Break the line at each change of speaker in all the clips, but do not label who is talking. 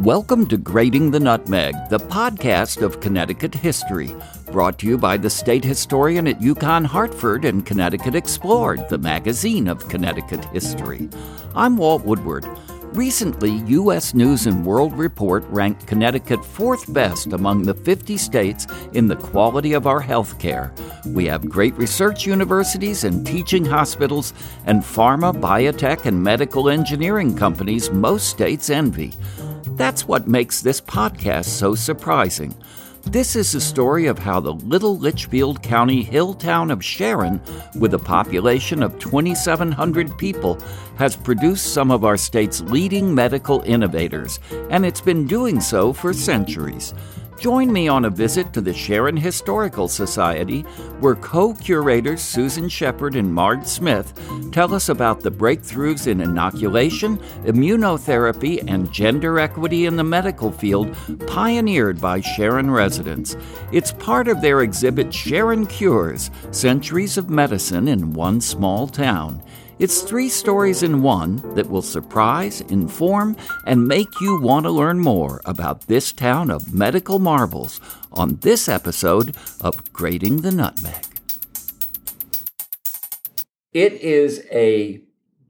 Welcome to Grating the Nutmeg, the podcast of Connecticut history, brought to you by the state historian at UConn Hartford and Connecticut Explored, the magazine of Connecticut history. I'm Walt Woodward. Recently, U.S. News and World Report ranked Connecticut fourth best among the 50 states in the quality of our health care. We have great research universities and teaching hospitals, and pharma, biotech, and medical engineering companies most states envy. That's what makes this podcast so surprising. This is the story of how the little Litchfield County hill town of Sharon, with a population of 2,700 people, has produced some of our state's leading medical innovators, and it's been doing so for centuries. Join me on a visit to the Sharon Historical Society, where co curators Susan Shepard and Marge Smith tell us about the breakthroughs in inoculation, immunotherapy, and gender equity in the medical field pioneered by Sharon residents. It's part of their exhibit Sharon Cures Centuries of Medicine in One Small Town. It's three stories in one that will surprise, inform, and make you want to learn more about this town of medical marvels on this episode of Grating the Nutmeg. It is a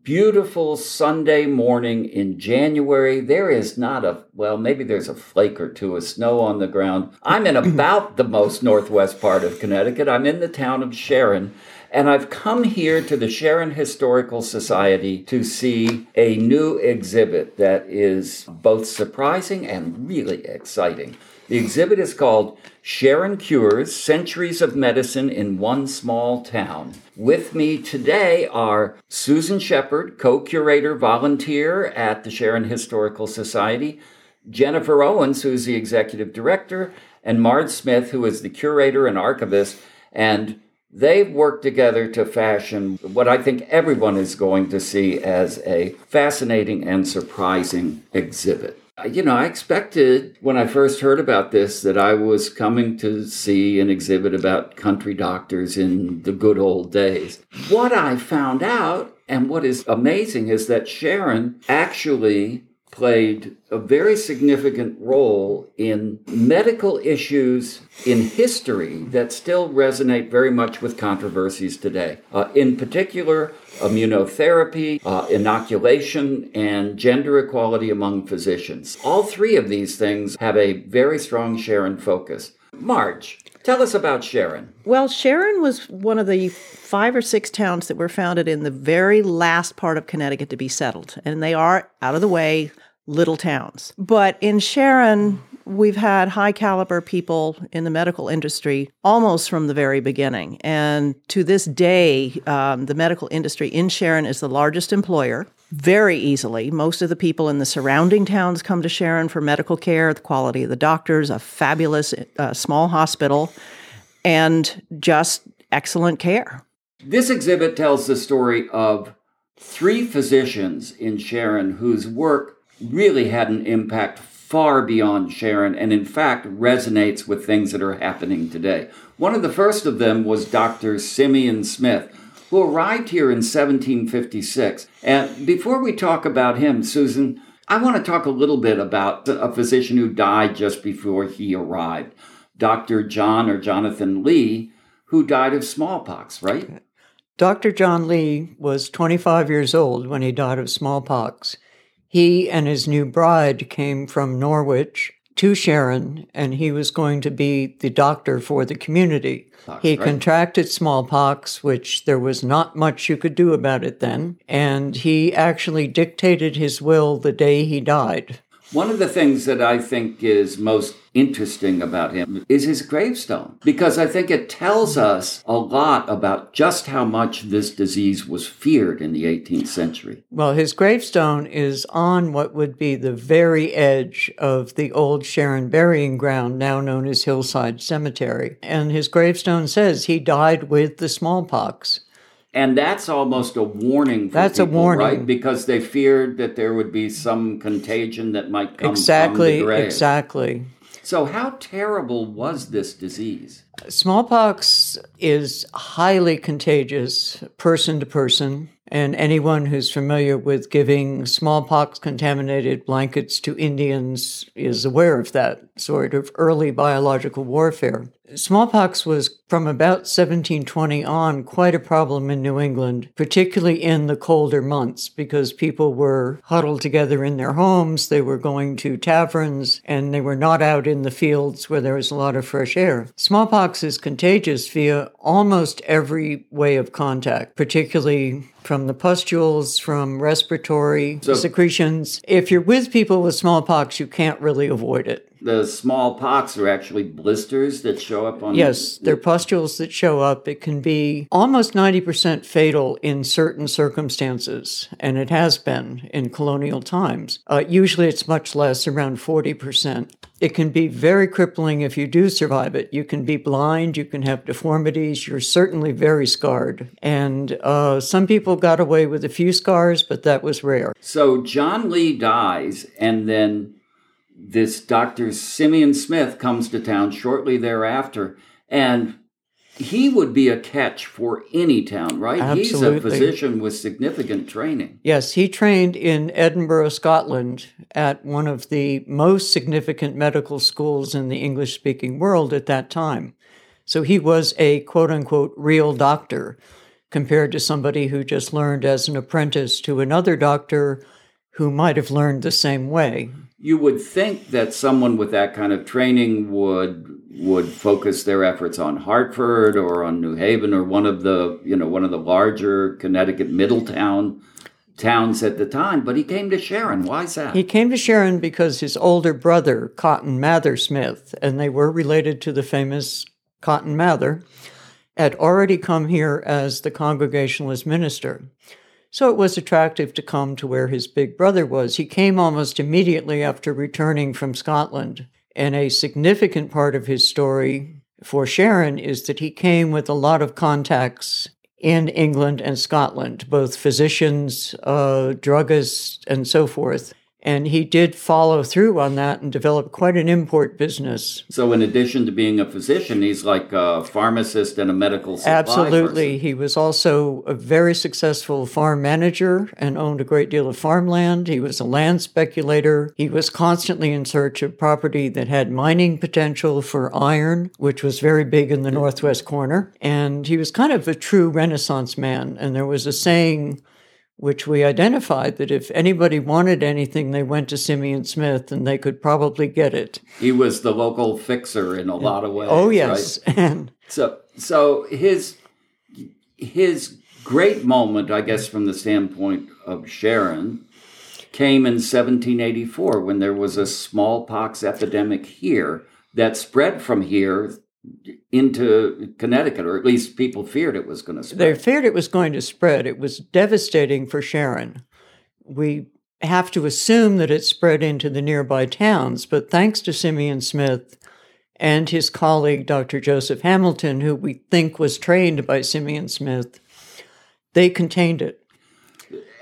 beautiful Sunday morning in January. There is not a, well, maybe there's a flake or two of snow on the ground. I'm in about the most northwest part of Connecticut. I'm in the town of Sharon. And I've come here to the Sharon Historical Society to see a new exhibit that is both surprising and really exciting. The exhibit is called Sharon Cures Centuries of Medicine in One Small Town. With me today are Susan Shepard, co curator volunteer at the Sharon Historical Society, Jennifer Owens, who's the executive director, and Marge Smith, who is the curator and archivist. And They've worked together to fashion what I think everyone is going to see as a fascinating and surprising exhibit. You know, I expected when I first heard about this that I was coming to see an exhibit about country doctors in the good old days. What I found out, and what is amazing, is that Sharon actually played a very significant role in medical issues in history that still resonate very much with controversies today. Uh, in particular, immunotherapy, uh, inoculation, and gender equality among physicians. All three of these things have a very strong Sharon focus. Marge, Tell us about Sharon.
Well, Sharon was one of the five or six towns that were founded in the very last part of Connecticut to be settled. And they are out of the way, little towns. But in Sharon, we've had high caliber people in the medical industry almost from the very beginning. And to this day, um, the medical industry in Sharon is the largest employer very easily. Most of the people in the surrounding towns come to Sharon for medical care, the quality of the doctors, a fabulous uh, small hospital, and just excellent care.
This exhibit tells the story of three physicians in Sharon whose work really had an impact far beyond Sharon and, in fact, resonates with things that are happening today. One of the first of them was Dr. Simeon Smith, who arrived here in 1756. And before we talk about him, Susan, I want to talk a little bit about a physician who died just before he arrived, Dr. John or Jonathan Lee, who died of smallpox, right?
Dr. John Lee was 25 years old when he died of smallpox. He and his new bride came from Norwich to Sharon, and he was going to be the doctor for the community. Fox, he right. contracted smallpox, which there was not much you could do about it then, and he actually dictated his will the day he died.
One of the things that I think is most interesting about him is his gravestone, because I think it tells us a lot about just how much this disease was feared in the 18th century.
Well, his gravestone is on what would be the very edge of the old Sharon burying ground, now known as Hillside Cemetery. And his gravestone says he died with the smallpox.
And that's almost a warning
that's
people,
a warning.
right? Because they feared that there would be some contagion that might come
exactly,
from the grave.
Exactly.
So, how terrible was this disease?
Smallpox is highly contagious, person to person. And anyone who's familiar with giving smallpox contaminated blankets to Indians is aware of that sort of early biological warfare. Smallpox was from about 1720 on quite a problem in New England, particularly in the colder months, because people were huddled together in their homes, they were going to taverns, and they were not out in the fields where there was a lot of fresh air. Smallpox is contagious via almost every way of contact, particularly from the pustules, from respiratory
So-
secretions. If you're with people with smallpox, you can't really avoid it.
The smallpox are actually blisters that show up on.
Yes, they're pustules that show up. It can be almost 90% fatal in certain circumstances, and it has been in colonial times. Uh, usually it's much less, around 40%. It can be very crippling if you do survive it. You can be blind, you can have deformities, you're certainly very scarred. And uh, some people got away with a few scars, but that was rare.
So John Lee dies, and then this Dr. Simeon Smith comes to town shortly thereafter, and he would be a catch for any town, right? Absolutely. He's a physician with significant training.
Yes, he trained in Edinburgh, Scotland, at one of the most significant medical schools in the English speaking world at that time. So he was a quote unquote real doctor compared to somebody who just learned as an apprentice to another doctor who might have learned the same way.
You would think that someone with that kind of training would would focus their efforts on Hartford or on New Haven or one of the you know one of the larger Connecticut Middletown towns at the time, but he came to Sharon. Why is that?
He came to Sharon because his older brother, Cotton Mather Smith, and they were related to the famous Cotton Mather, had already come here as the Congregationalist minister. So it was attractive to come to where his big brother was. He came almost immediately after returning from Scotland. And a significant part of his story for Sharon is that he came with a lot of contacts in England and Scotland, both physicians, uh, druggists, and so forth. And he did follow through on that and develop quite an import business.
So, in addition to being a physician, he's like a pharmacist and a medical supply
Absolutely.
person.
He was also a very successful farm manager and owned a great deal of farmland. He was a land speculator. He was constantly in search of property that had mining potential for iron, which was very big in the northwest corner. And he was kind of a true Renaissance man. And there was a saying which we identified that if anybody wanted anything, they went to Simeon Smith and they could probably get it.
He was the local fixer in a lot of ways.
Oh,
right?
yes. And
So, so his his great moment, I guess, from the standpoint of Sharon, came in 1784 when there was a smallpox epidemic here that spread from here into Connecticut, or at least people feared it was going to spread.
They feared it was going to spread. It was devastating for Sharon. We have to assume that it spread into the nearby towns, but thanks to Simeon Smith and his colleague, Dr. Joseph Hamilton, who we think was trained by Simeon Smith, they contained it.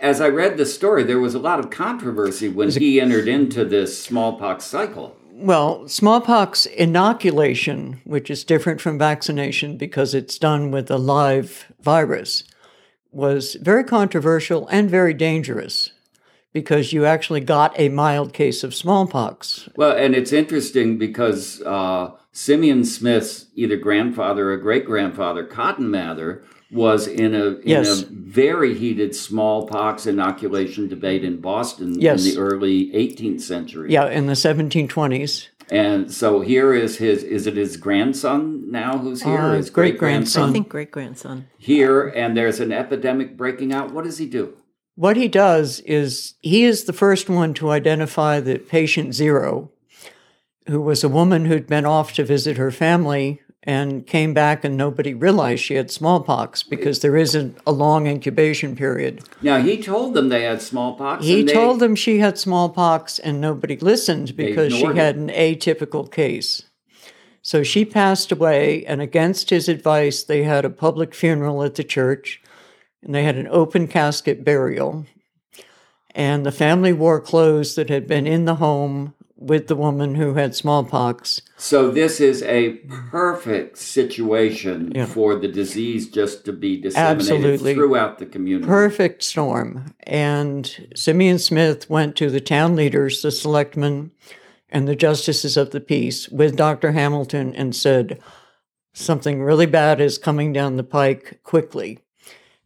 As I read the story, there was a lot of controversy when he entered into this smallpox cycle.
Well, smallpox inoculation, which is different from vaccination because it's done with a live virus, was very controversial and very dangerous because you actually got a mild case of smallpox.
Well, and it's interesting because uh, Simeon Smith's either grandfather or great grandfather, Cotton Mather, was in a in
Yes.
a very heated smallpox inoculation debate in Boston
Yes.
in the early 18th century.
Yeah, in the 1720s.
And so here is his is it his grandson now who's here?
Uh,
his
great-grandson.
I think great grandson.
here and there's an epidemic breaking out. What does he do?
What he does is he is the first one to identify that patient zero, who was a woman who'd been off to visit her family and came back and nobody realized she had smallpox because there isn't a long incubation period.
Now he told them they had smallpox.
He
they-
told them she had smallpox and nobody listened because she
ignored
had an atypical case. So she passed away, and against his advice, they had a public funeral at the church and they had an open casket burial. And the family wore clothes that had been in the home with the woman who had smallpox.
So this is a perfect situation
Yeah.
for the disease just to be disseminated
Absolutely.
throughout the community.
Perfect storm. And Simeon Smith went to the town leaders, the selectmen, and the justices of the peace with Dr. Hamilton and said, Something really bad is coming down the pike quickly.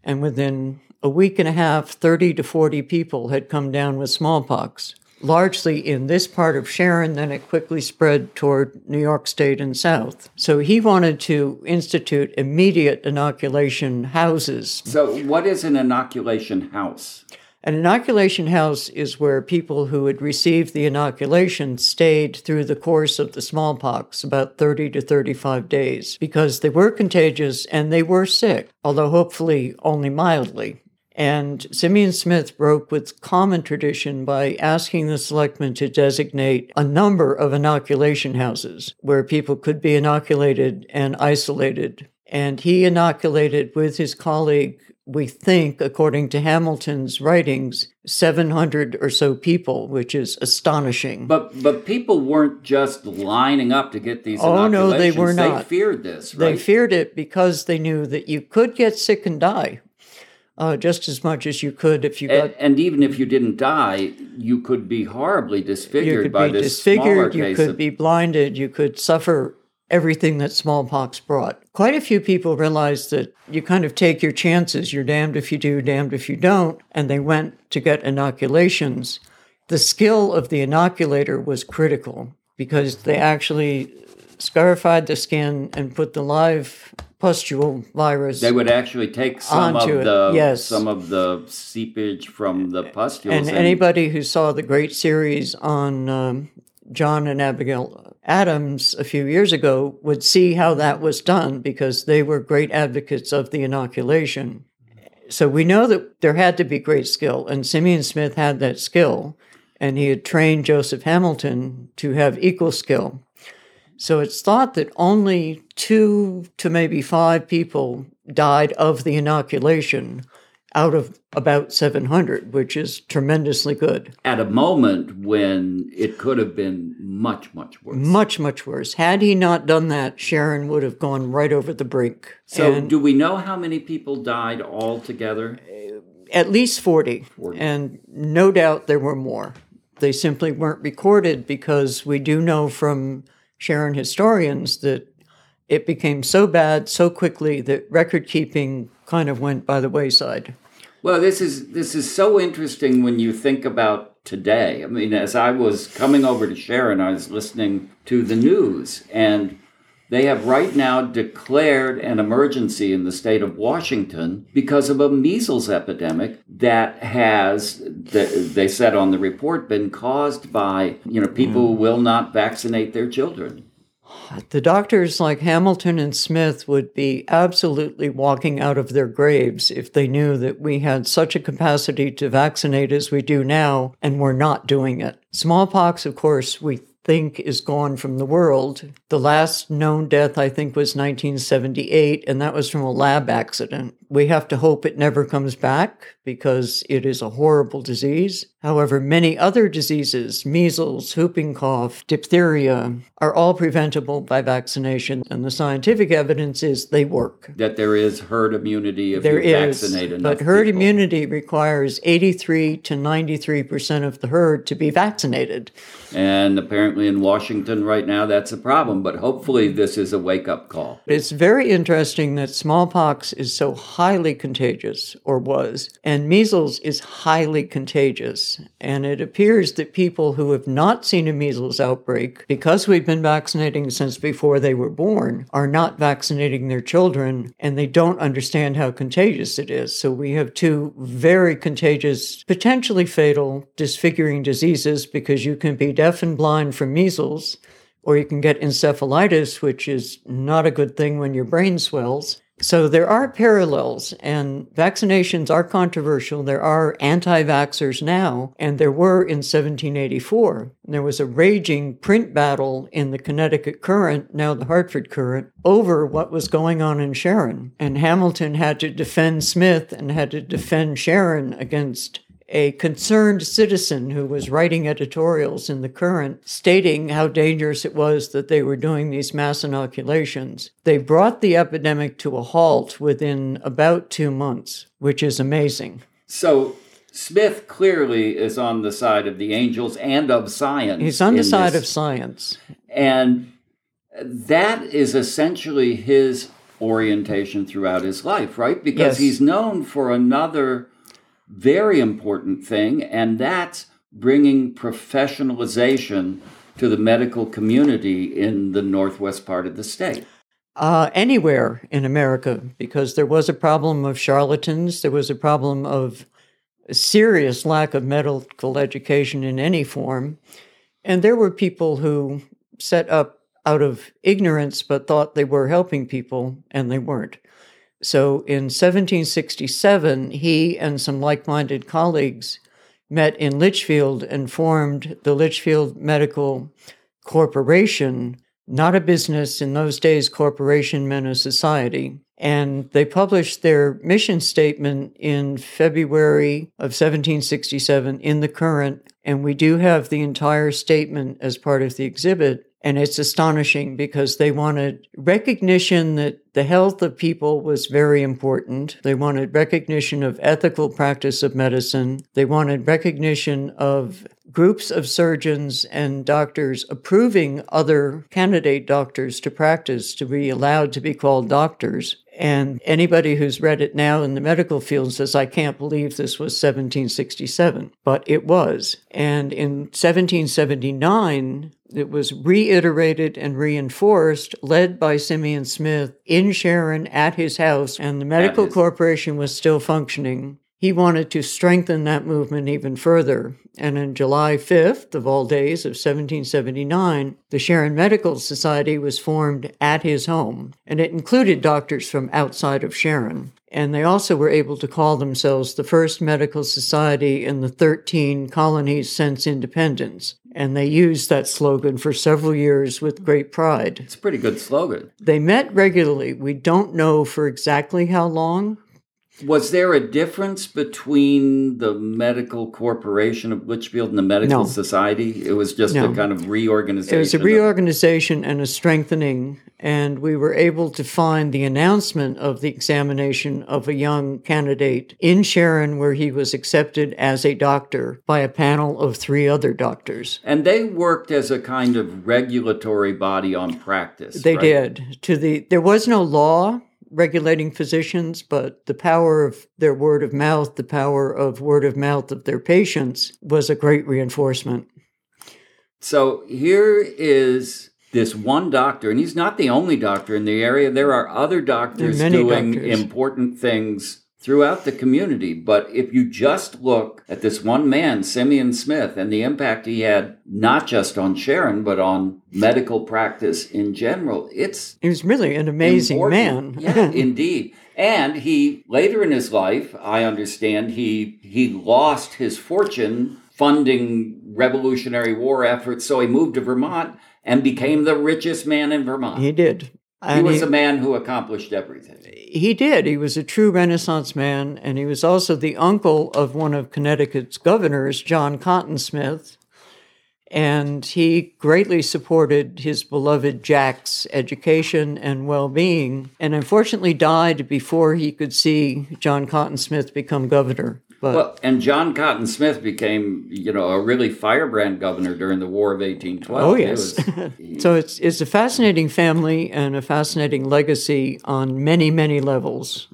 And within a week and a half, 30 to 40 people had come down with smallpox, largely in this part of Sharon. Then it quickly spread toward New York State and South. So he wanted to institute immediate inoculation houses
So what is an inoculation house?
an inoculation house is where people who had received the inoculation stayed through the course of the smallpox, about 30 to 35 days, because they were contagious and they were sick, although hopefully only mildly. And Simeon Smith broke with common tradition by asking the selectmen to designate a number of inoculation houses where people could be inoculated and isolated. And he inoculated with his colleague, we think, according to Hamilton's writings, 700 or so people, which is astonishing.
But but people weren't just lining up to get these
Oh, no, they were not.
They feared this,
They feared it because they knew that you could get sick and die uh, just as much as you could if you got
and, and even if you didn't die, you could be horribly
you
disfigured
could
by
be
this
disfigured, you could
of
be blinded, you could suffer everything that smallpox brought. Quite a few people realized that you kind of take your chances. You're damned if you do, damned if you don't. And they went to get inoculations. The skill of the inoculator was critical because they actually scarified the skin and put the live pustule virus
They would actually take some of
it,
the
yes.
some of the seepage from the pustules.
And anybody who saw the great series on um, John and Abigail Adams a few years ago would see how that was done because they were great advocates of the inoculation. So we know that there had to be great skill, and Simeon Smith had that skill, and he had trained Joseph Hamilton to have equal skill. So it's thought that only two to maybe five people died of the inoculation out of about 700, which is tremendously good.
at a moment when it could have been much much worse.
Much, much worse. Had he not done that, Sharon would have gone right over the brink.
So,
And
do we know how many people died altogether?
Uh, at least 40,
40.
And no doubt there were more. They simply weren't recorded because we do know from Sharon historians that it became so bad so quickly that record keeping kind of went by the wayside.
Well, this is this is so interesting when you think about today. I mean, as I was coming over to Sharon, I was listening to the news, and they have right now declared an emergency in the state of Washington because of a measles epidemic that has, they said on the report, been caused by you know people who will not vaccinate their children.
The doctors like Hamilton and Smith would be absolutely walking out of their graves if they knew that we had such a capacity to vaccinate as we do now and we're not doing it. Smallpox, of course, we think is gone from the world. The last known death, I think, was 1978, and that was from a lab accident. We have to hope it never comes back because it is a horrible disease. However, many other diseases, measles, whooping cough, diphtheria, are all preventable by vaccination, and the scientific evidence is they work.
That there is herd immunity if
There
you
is,
vaccinate enough
but herd
people.
immunity requires 83 to 93 percent of the herd to be vaccinated.
And apparently in Washington right now, that's a problem. But hopefully, this is a wake up call.
It's very interesting that smallpox is so highly contagious, or was, and measles is highly contagious. And it appears that people who have not seen a measles outbreak, because we've been vaccinating since before they were born, are not vaccinating their children, and they don't understand how contagious it is. So we have two very contagious, potentially fatal, disfiguring diseases because you can be deaf and blind from measles or you can get encephalitis, which is not a good thing when your brain swells. So there are parallels, and vaccinations are controversial. There are anti vaxxers now, and there were in 1784. There was a raging print battle in the Connecticut Courant, now the Hartford Courant, over what was going on in Sharon. And Hamilton had to defend Smith and had to defend Sharon against a concerned citizen who was writing editorials in the Courant stating how dangerous it was that they were doing these mass inoculations. They brought the epidemic to a halt within about two months, which is amazing.
So Smith clearly is on the side of the angels and of science.
He's on the side
this.
of science.
And that is essentially his orientation throughout his life, right? Because
Yes.
he's known for another very important thing, and that's bringing professionalization to the medical community in the northwest part of the state.
uh, anywhere in America because there was a problem of charlatans. There was a problem of a serious lack of medical education in any form. And there were people who set up out of ignorance but thought they were helping people and they weren't. So in 1767, he and some like minded colleagues met in Litchfield and formed the Litchfield Medical Corporation, not a business. In those days, corporation meant a society. And they published their mission statement in February of 1767 in the Courant. And we do have the entire statement as part of the exhibit. And it's astonishing because they wanted recognition that the health of people was very important. They wanted recognition of ethical practice of medicine. They wanted recognition of groups of surgeons and doctors approving other candidate doctors to practice to be allowed to be called doctors. And anybody who's read it now in the medical field says, I can't believe this was 1767, but it was. And in 1779, it was reiterated and reinforced, led by Simeon Smith in Sharon at his house, and the medical corporation was still functioning. He wanted to strengthen that movement even further. And on July 5th, of all days of 1779, the Sharon Medical Society was formed at his home, and it included doctors from outside of Sharon. And they also were able to call themselves the first medical society in the 13 colonies since independence. And they used that slogan for several years with great pride.
It's a pretty good slogan.
They met regularly. We don't know for exactly how long.
Was there a difference between the medical corporation of Litchfield and the medical
No.
society? It was just
No.
a kind of reorganization.
It was a reorganization and a strengthening, and we were able to find the announcement of the examination of a young candidate in Sharon, where he was accepted as a doctor by a panel of three other doctors.
And they worked as a kind of regulatory body on practice.
They
right?
did. To the there was no law regulating physicians, but the power of their word of mouth, the power of word of mouth of their patients was a great reinforcement.
So here is this one doctor, and he's not the only doctor in the area. There are other doctors doing
doctors.
important things throughout the community. But if you just look at this one man, Simeon Smith, and the impact he had not just on Sharon, but on medical practice in general, it's
He was really an amazing
important.
man.
yeah, indeed. And he later in his life, I understand, he he lost his fortune funding Revolutionary War efforts, so he moved to Vermont and became the richest man in Vermont.
he did.
He
And
was a man who accomplished everything.
He did. He was a true Renaissance man, and he was also the uncle of one of Connecticut's governors, John Cotton Smith. And he greatly supported his beloved Jack's education and well being, and unfortunately died before he could see John Cotton Smith become governor. But
Well, and John Cotton Smith became, you know, a really firebrand governor during the War of 1812.
Oh,
It
yes.
was-
so it's, it's a fascinating family and a fascinating legacy on many, many levels.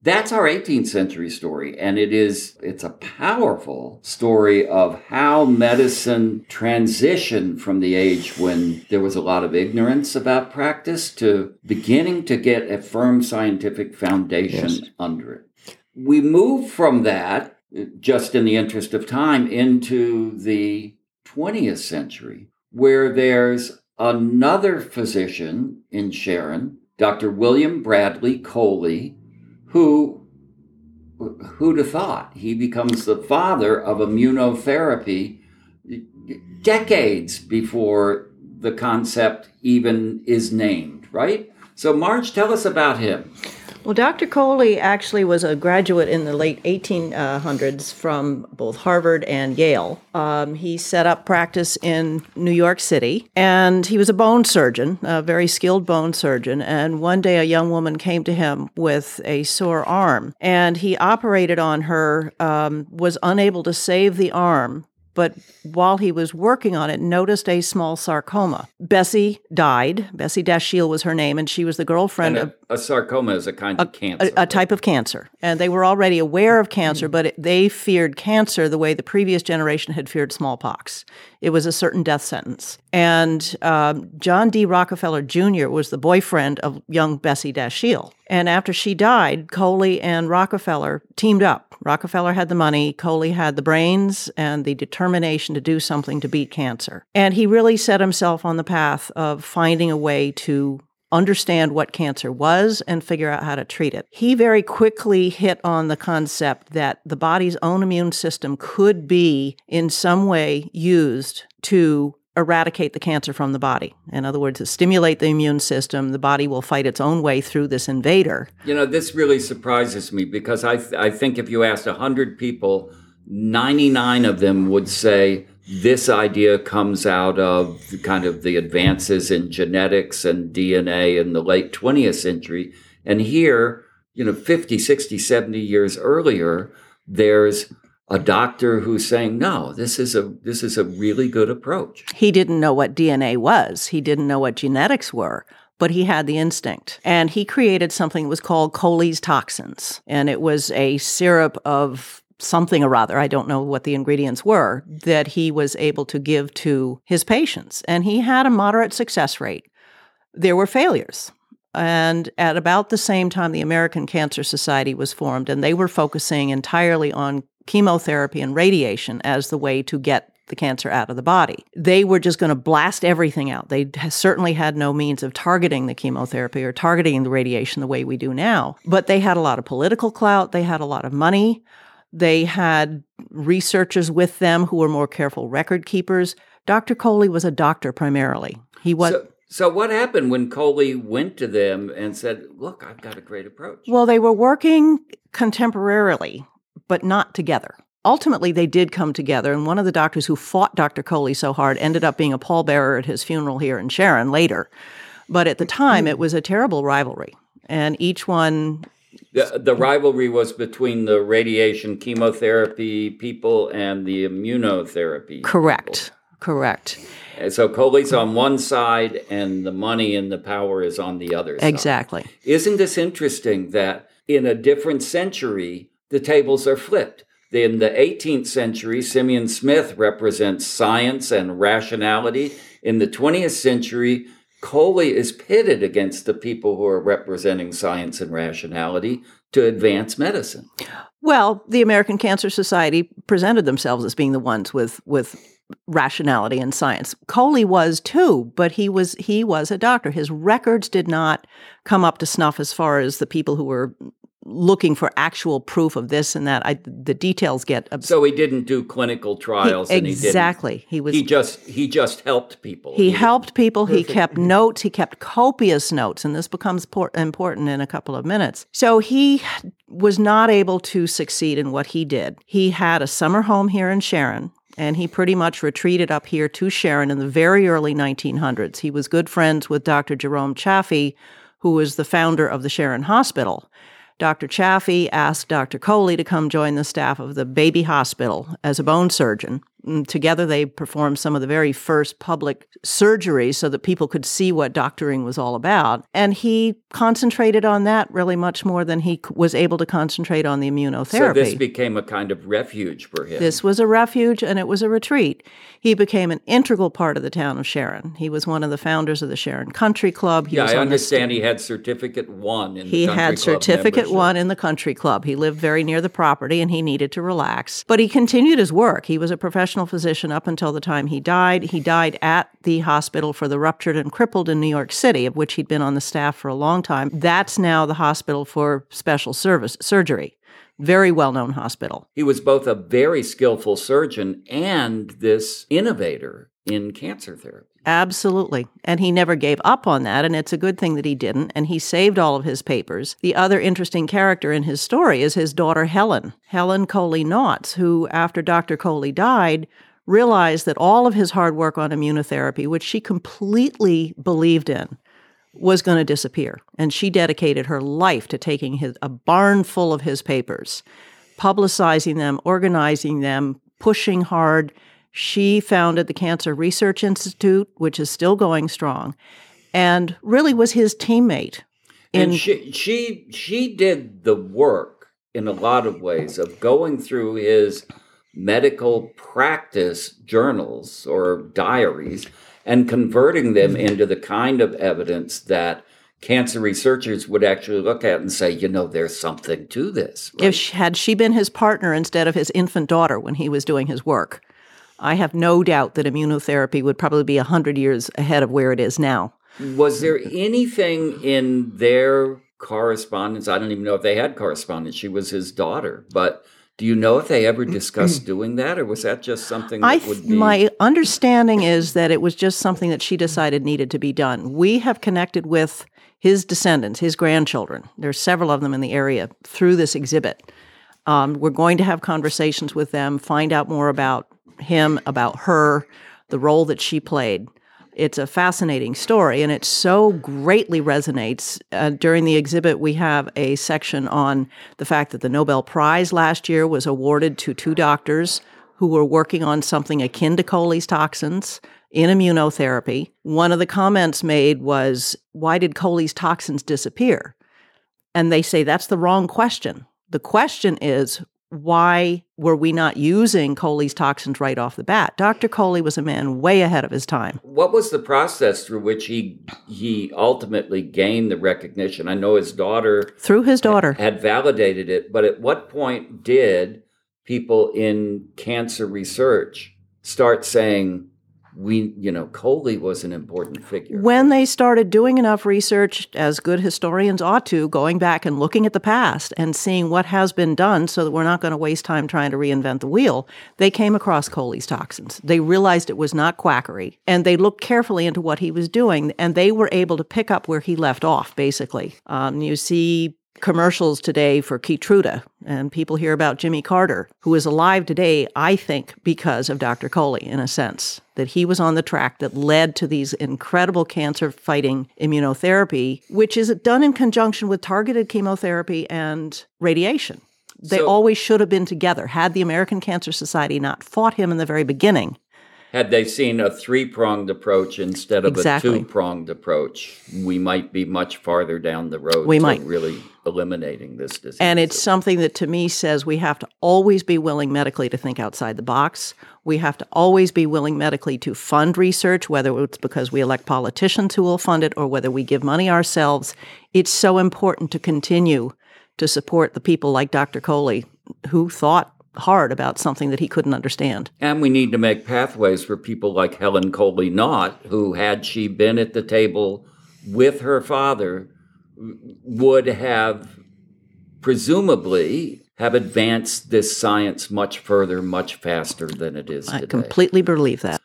That's our 18th century story, and it is it's a powerful story of how medicine transitioned from the age when there was a lot of ignorance about practice to beginning to get a firm scientific foundation
Yes.
under it. We move from that, just in the interest of time, into the 20th century, where there's another physician in Sharon, Dr. William Bradley Coley, who who'd have thought he becomes the father of immunotherapy decades before the concept even is named, right? So, Marge, tell us about him.
Well, Dr. Coley actually was a graduate in the late 1800s from both Harvard and Yale. Um, he set up practice in New York City, and he was a bone surgeon, a very skilled bone surgeon. And one day, a young woman came to him with a sore arm, and he operated on her, um, was unable to save the arm but while he was working on it, noticed a small sarcoma. Bessie died. Bessie Dashiell was her name, and she was the girlfriend
And
of
a, a sarcoma is a kind of cancer.
a, a type of cancer. And they were already aware of cancer, but it, they feared cancer the way the previous generation had feared smallpox. It was a certain death sentence. And um, John D. Rockefeller Jr. was the boyfriend of young Bessie Dashiell, And after she died, Coley and Rockefeller teamed up. Rockefeller had the money, Coley had the brains and the determination to do something to beat cancer. And he really set himself on the path of finding a way to understand what cancer was and figure out how to treat it. He very quickly hit on the concept that the body's own immune system could be in some way used to eradicate the cancer from the body. In other words, to stimulate the immune system, the body will fight its own way through this invader.
You know, this really surprises me because I, th- I think if you asked 100 people, 99 of them would say this idea comes out of kind of the advances in genetics and DNA in the late 20th century. And here, you know, 50, 60, 70 years earlier, there's a doctor who's saying, no, this is a, this is a really good approach.
He didn't know what DNA was. He didn't know what genetics were but he had the instinct. And he created something that was called Coley's toxins. And it was a syrup of something or other, I don't know what the ingredients were, that he was able to give to his patients. And he had a moderate success rate. There were failures. And at about the same time, the American Cancer Society was formed, and they were focusing entirely on chemotherapy and radiation as the way to get the cancer out of the body. They were just going to blast everything out. They certainly had no means of targeting the chemotherapy or targeting the radiation the way we do now. But they had a lot of political clout, they had a lot of money. They had researchers with them who were more careful record keepers. Dr. Coley was a doctor primarily. He was
So, so what happened when Coley went to them and said, look, I've got a great approach?
Well, they were working contemporarily, but not together. Ultimately, they did come together, and one of the doctors who fought Dr. Coley so hard ended up being a pallbearer at his funeral here in Sharon later. But at the mm-hmm. time, it was a terrible rivalry, and each one
The, the rivalry was between the radiation chemotherapy people and the immunotherapy.
correct, correct,
And so Coley's on one side and the money and the power is on the other side.
exactly.
Isn't this interesting that in a different century, the tables are flipped? In the 18th century, Simeon Smith represents science and rationality. In the 20th century, Coley is pitted against the people who are representing science and rationality to advance medicine.
Well, the American Cancer Society presented themselves as being the ones with with rationality and science. Coley was too, but he was he was a doctor. His records did not come up to snuff as far as the people who were looking for actual proof of this and that. I, the details get abs-
So he didn't do clinical trials. and he
exactly. He was
He just he just helped people.
He helped people. He kept notes. He kept copious notes, and this becomes por- important in a couple of minutes. So he was not able to succeed in what he did. He had a summer home here in Sharon, and he pretty much retreated up here to Sharon in the very early 1900s. He was good friends with Dr. Jerome Chaffee, who was the founder of the Sharon Hospital. Dr. Chaffee asked Dr. Coley to come join the staff of the baby hospital as a bone surgeon. And together, they performed some of the very first public surgeries so that people could see what doctoring was all about. And he concentrated on that really much more than he was able to concentrate on the immunotherapy.
So this became a kind of refuge for him.
This was a refuge and it was a retreat. He became an integral part of the town of Sharon. He was one of the founders of the Sharon Country Club. He
yeah,
was
I understand he had certificate one in
he
the country
had certificate
membership.
one in the country club. He lived very near the property and he needed to relax. But he continued his work. He was a professional physician up until the time he died. He died at the hospital for the ruptured and crippled in New York City, of which he'd been on the staff for a long time. That's now the hospital for special service surgery. Very well known hospital.
He was both a very skillful surgeon and this innovator in cancer therapy.
Absolutely. And he never gave up on that. And it's a good thing that he didn't. And he saved all of his papers. The other interesting character in his story is his daughter, Helen, Helen Coley Nauts, who, after Dr. Coley died, realized that all of his hard work on immunotherapy, which she completely believed in, was going to disappear. And she dedicated her life to taking his, a barn full of his papers, publicizing them, organizing them, pushing hard she founded the Cancer Research Institute, which is still going strong, and really was his teammate.
In- and she, she she did the work in a lot of ways of going through his medical practice journals or diaries and converting them mm-hmm. into the kind of evidence that cancer researchers would actually look at and say, you know, there's something to this.
Right? If she, had she been his partner instead of his infant daughter when he was doing his work, I have no doubt that immunotherapy would probably be 100 years ahead of where it is now.
Was there anything in their correspondence? I don't even know if they had correspondence. She was his daughter, but do you know if they ever discussed doing that, or was that just something that would be?
My understanding is that it was just something that she decided needed to be done. We have connected with his descendants, his grandchildren. There's several of them in the area through this exhibit. Um, we're going to have conversations with them, find out more about him, about her, the role that she played. It's a fascinating story, and it so greatly resonates. Uh, during the exhibit, we have a section on the fact that the Nobel Prize last year was awarded to two doctors who were working on something akin to Coley's toxins in immunotherapy. One of the comments made was, Why did Coley's toxins disappear? And they say that's the wrong question. The question is, why were we not using Coley's toxins right off the bat? Dr. Coley was a man way ahead of his time.
What was the process through which he he ultimately gained the recognition? I know his daughter
through his daughter
had validated it, but at what point did people in cancer research start saying we, you know, Coley was an important figure.
When they started doing enough research, as good historians ought to, going back and looking at the past and seeing what has been done so that we're not going to waste time trying to reinvent the wheel, they came across Coley's toxins. They realized it was not quackery and they looked carefully into what he was doing and they were able to pick up where he left off, basically. Um, you see commercials today for Keytruda, and people hear about Jimmy Carter, who is alive today, I think, because of Dr. Coley, in a sense, that he was on the track that led to these incredible cancer fighting immunotherapy, which is done in conjunction with targeted chemotherapy and radiation. They so, always should have been together. Had the American Cancer Society not fought him in the very beginning,
had they seen a three pronged approach instead of exactly. a two pronged approach, we might be much farther down the road
we might.
really eliminating this disease.
And it's something that to me says we have to always be willing medically to think outside the box. We have to always be willing medically to fund research, whether it's because we elect politicians who will fund it or whether we give money ourselves. It's so important to continue to support the people like Dr. Coley who thought hard about something that he couldn't understand.
And we need to make pathways for people like Helen Coley Nauts, who, had she been at the table with her father, would have presumably have advanced this science much further, much faster than it is today.
I completely believe that.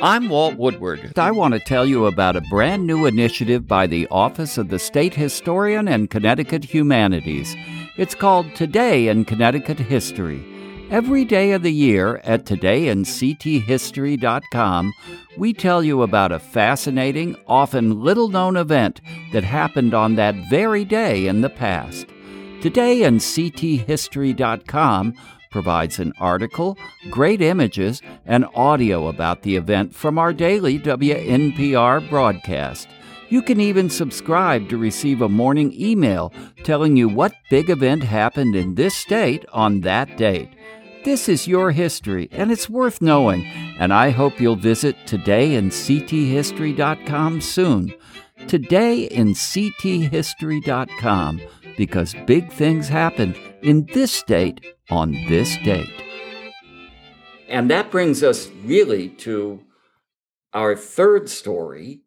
I'm Walt Woodward. I want to tell you about a brand new initiative by the Office of the State Historian and Connecticut Humanities. It's called Today in Connecticut History. Every day of the year at todayincthistory.com, we tell you about a fascinating, often little known event that happened on that very day in the past. Todayincthistory.com provides an article, great images, and audio about the event from our daily WNPR broadcast. You can even subscribe to receive a morning email telling you what big event happened in this state on that date. This is your history, and it's worth knowing, and I hope you'll visit todayincthistory.com soon. Todayincthistory.com, because big things happen in this state on this date.
And that brings us really to our third story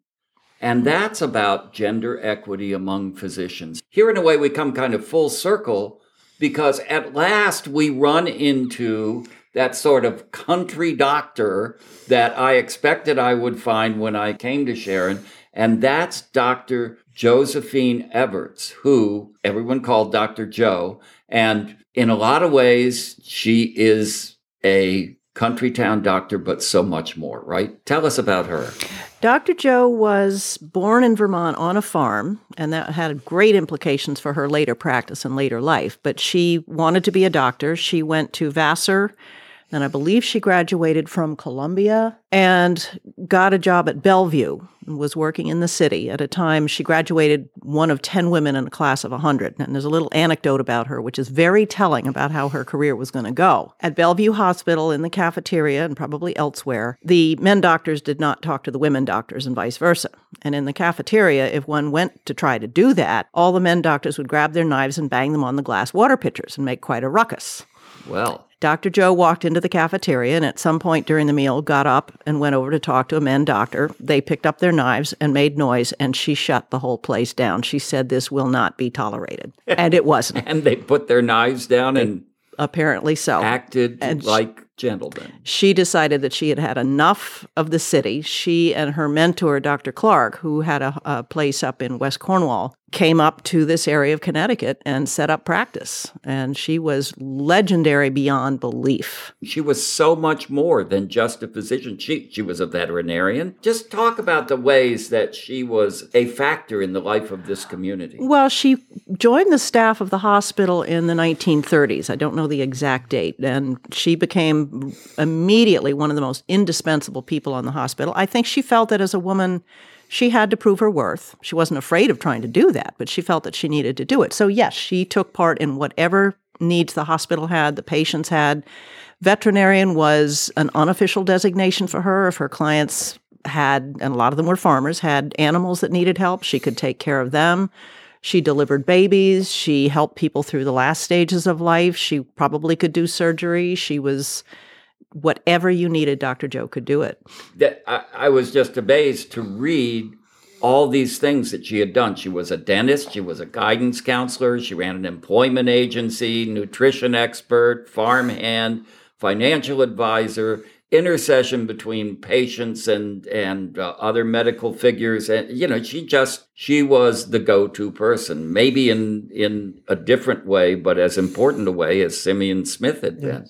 and that's about gender equity among physicians. Here, in a way, we come kind of full circle because at last we run into that sort of country doctor that I expected I would find when I came to Sharon. And that's Dr. Josephine Evarts, who everyone called Dr. Joe. And in a lot of ways, she is a country town doctor, but so much more, right? Tell us about her.
Dr. Joe was born in Vermont on a farm, and that had great implications for her later practice and later life. But she wanted to be a doctor. She went to Vassar and I believe she graduated from Columbia and got a job at Bellevue and was working in the city. At a time, she graduated one of 10 women in a class of 100. And there's a little anecdote about her, which is very telling about how her career was going to go. At Bellevue Hospital, in the cafeteria, and probably elsewhere, the men doctors did not talk to the women doctors and vice versa. And in the cafeteria, if one went to try to do that, all the men doctors would grab their knives and bang them on the glass water pitchers and make quite a ruckus.
Well,
Dr. Joe walked into the cafeteria and at some point during the meal got up and went over to talk to a men doctor. They picked up their knives and made noise and she shut the whole place down. She said this will not be tolerated. And it wasn't.
and they put their knives down and
Apparently so.
acted
And
like gentlemen.
she decided that she had had enough of the city. She and her mentor, Dr. Clark, who had a, a place up in West Cornwall, came up to this area of Connecticut and set up practice. And she was legendary beyond belief.
She was so much more than just a physician. She, she was a veterinarian. Just talk about the ways that she was a factor in the life of this community.
Well, she joined the staff of the hospital in the 1930s. I don't know the exact date. And she became immediately one of the most indispensable people on the hospital. I think she felt that as a woman, she had to prove her worth. She wasn't afraid of trying to do that, but she felt that she needed to do it. So, yes, she took part in whatever needs the hospital had, the patients had. Veterinarian was an unofficial designation for her. If her clients had, and a lot of them were farmers, had animals that needed help, she could take care of them. She delivered babies. She helped people through the last stages of life. She probably could do surgery. She was whatever you needed, Dr. Joe could do it.
That I, I was just amazed to read all these things that she had done. She was a dentist, she was a guidance counselor, she ran an employment agency, nutrition expert, farmhand, financial advisor, intercession between patients and and uh, other medical figures and you know she just she was the go-to person maybe in in a different way but as important a way as Simeon Smith had been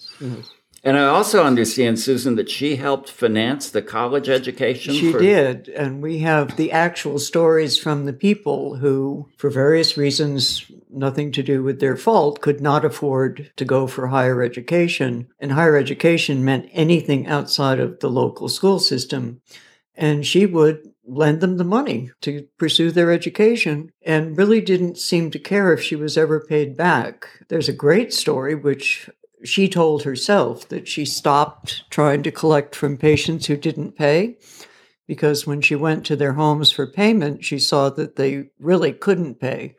and I also understand Susan that she helped finance the college education
She
for
did. And we have the actual stories from the people who, for various reasons, nothing to do with their fault, could not afford to go for higher education. And higher education meant anything outside of the local school system. And she would lend them the money to pursue their education and really didn't seem to care if she was ever paid back. There's a great story, which she told herself that she stopped trying to collect from patients who didn't pay because when she went to their homes for payment, she saw that they really couldn't pay.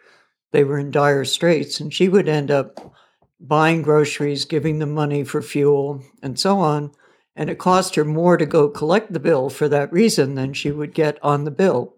They were in dire straits, and she would end up buying groceries, giving them money for fuel, and so on. And it cost her more to go collect the bill for that reason than she would get on the bill.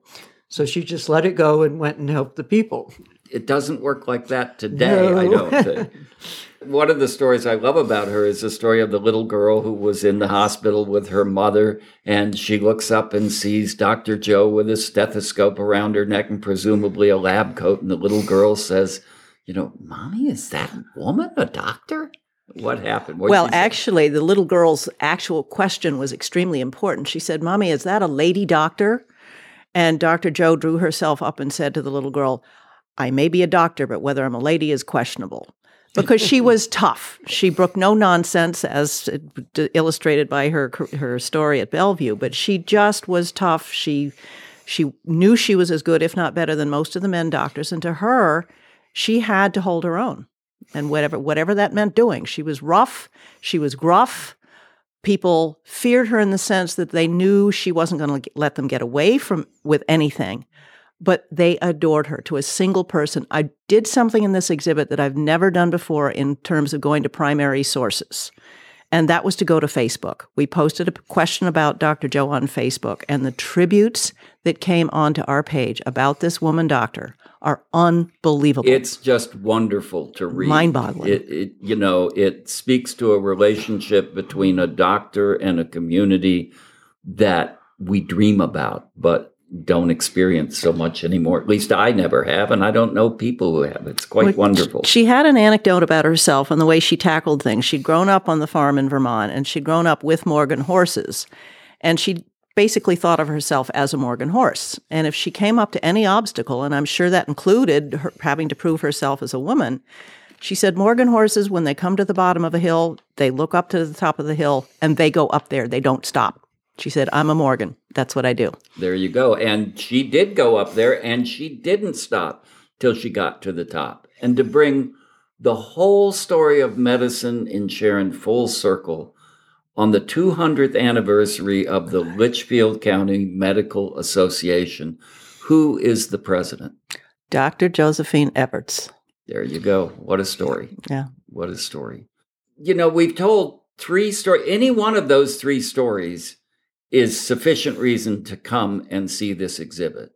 So she just let it go and went and helped the people.
it doesn't work like that today, I don't think. One of the stories I love about her is the story of the little girl who was in the hospital with her mother, and she looks up and sees Dr. Joe with a stethoscope around her neck and presumably a lab coat, and the little girl says, You know, Mommy, is that woman a doctor? What happened? What'd
well, actually, the little girl's actual question was extremely important. She said, Mommy, is that a lady doctor? And Dr. Joe drew herself up and said to the little girl, I may be a doctor, but whether I'm a lady is questionable. Because she was tough. She brooked no nonsense, as illustrated by her her story at Bellevue. But she just was tough. She she knew she was as good, if not better, than most of the men doctors. And to her, she had to hold her own and whatever whatever that meant doing. She was rough, she was gruff. People feared her in the sense that they knew she wasn't going to let them get away from with anything, but they adored her to a single person. I did something in this exhibit that I've never done before in terms of going to primary sources. And that was to go to Facebook. We posted a question about Dr. Joe on Facebook, and the tributes that came onto our page about this woman doctor are unbelievable.
It's just wonderful to read.
Mind-boggling.
It, it, you know, it speaks to a relationship between a doctor and a community that we dream about, but don't experience so much anymore. At least I never have, and I don't know people who have. It's quite
Well,
wonderful.
She had an anecdote about herself and the way she tackled things. She'd grown up on the farm in Vermont and she'd grown up with Morgan horses. And she basically thought of herself as a Morgan horse. And if she came up to any obstacle, and I'm sure that included her having to prove herself as a woman, she said Morgan horses, when they come to the bottom of a hill, they look up to the top of the hill and they go up there. They don't stop. She said, I'm a Morgan. That's what I do.
There you go. And she did go up there and she didn't stop till she got to the top. And to bring the whole story of medicine in Sharon full circle on the 200th anniversary of the Litchfield County Medical Association, who is the president?
Dr. Josephine Evarts.
There you go. What a story.
Yeah.
What a story. You know, we've told three stories. Any one of those three stories is sufficient reason to come and see this exhibit.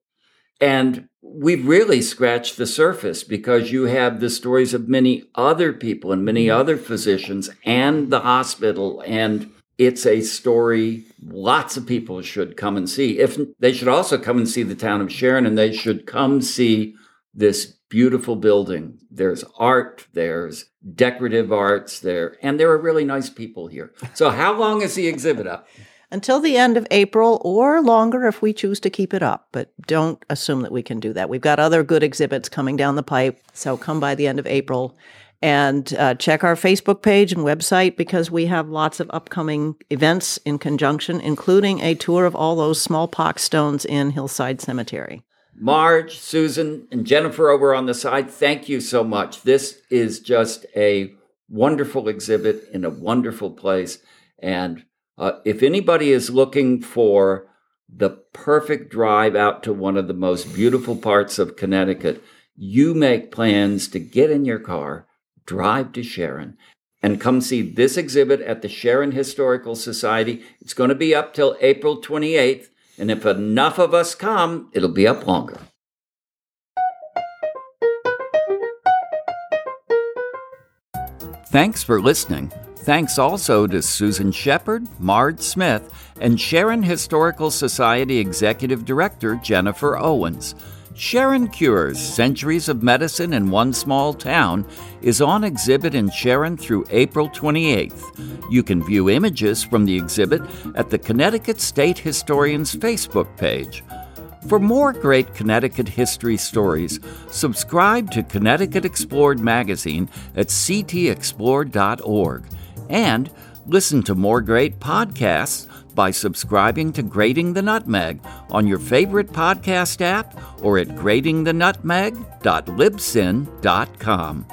And we've really scratched the surface because you have the stories of many other people and many other physicians and the hospital. And it's a story lots of people should come and see. If they should also come and see the town of Sharon and they should come see this beautiful building. There's art, there's decorative arts there, and there are really nice people here. So how long is the exhibit up?
Until the end of April or longer if we choose to keep it up. But don't assume that we can do that. We've got other good exhibits coming down the pipe. So come by the end of April and uh, check our Facebook page and website because we have lots of upcoming events in conjunction, including a tour of all those smallpox stones in Hillside Cemetery.
Marge, Susan, and Jennifer over on the side, thank you so much. This is just a wonderful exhibit in a wonderful place. And uh, if anybody is looking for the perfect drive out to one of the most beautiful parts of Connecticut, you make plans to get in your car, drive to Sharon, and come see this exhibit at the Sharon Historical Society. It's going to be up till April 28th. And if enough of us come, it'll be up longer.
Thanks for listening. Thanks also to Susan Shepard, Marge Smith, and Sharon Historical Society Executive Director Jennifer Owens. Sharon Cures Centuries of Medicine in One Small Town is on exhibit in Sharon through April 28th. You can view images from the exhibit at the Connecticut State Historian's Facebook page. For more great Connecticut history stories, subscribe to Connecticut Explored magazine at ctexplored.org and listen to more great podcasts by subscribing to Grating the Nutmeg on your favorite podcast app or at gratingthenutmeg.libsyn.com.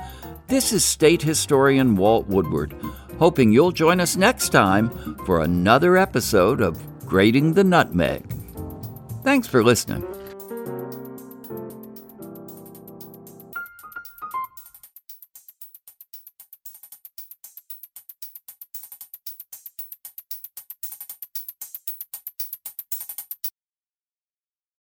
This is State Historian Walt Woodward, hoping you'll join us next time for another episode of Grating the Nutmeg. Thanks for listening.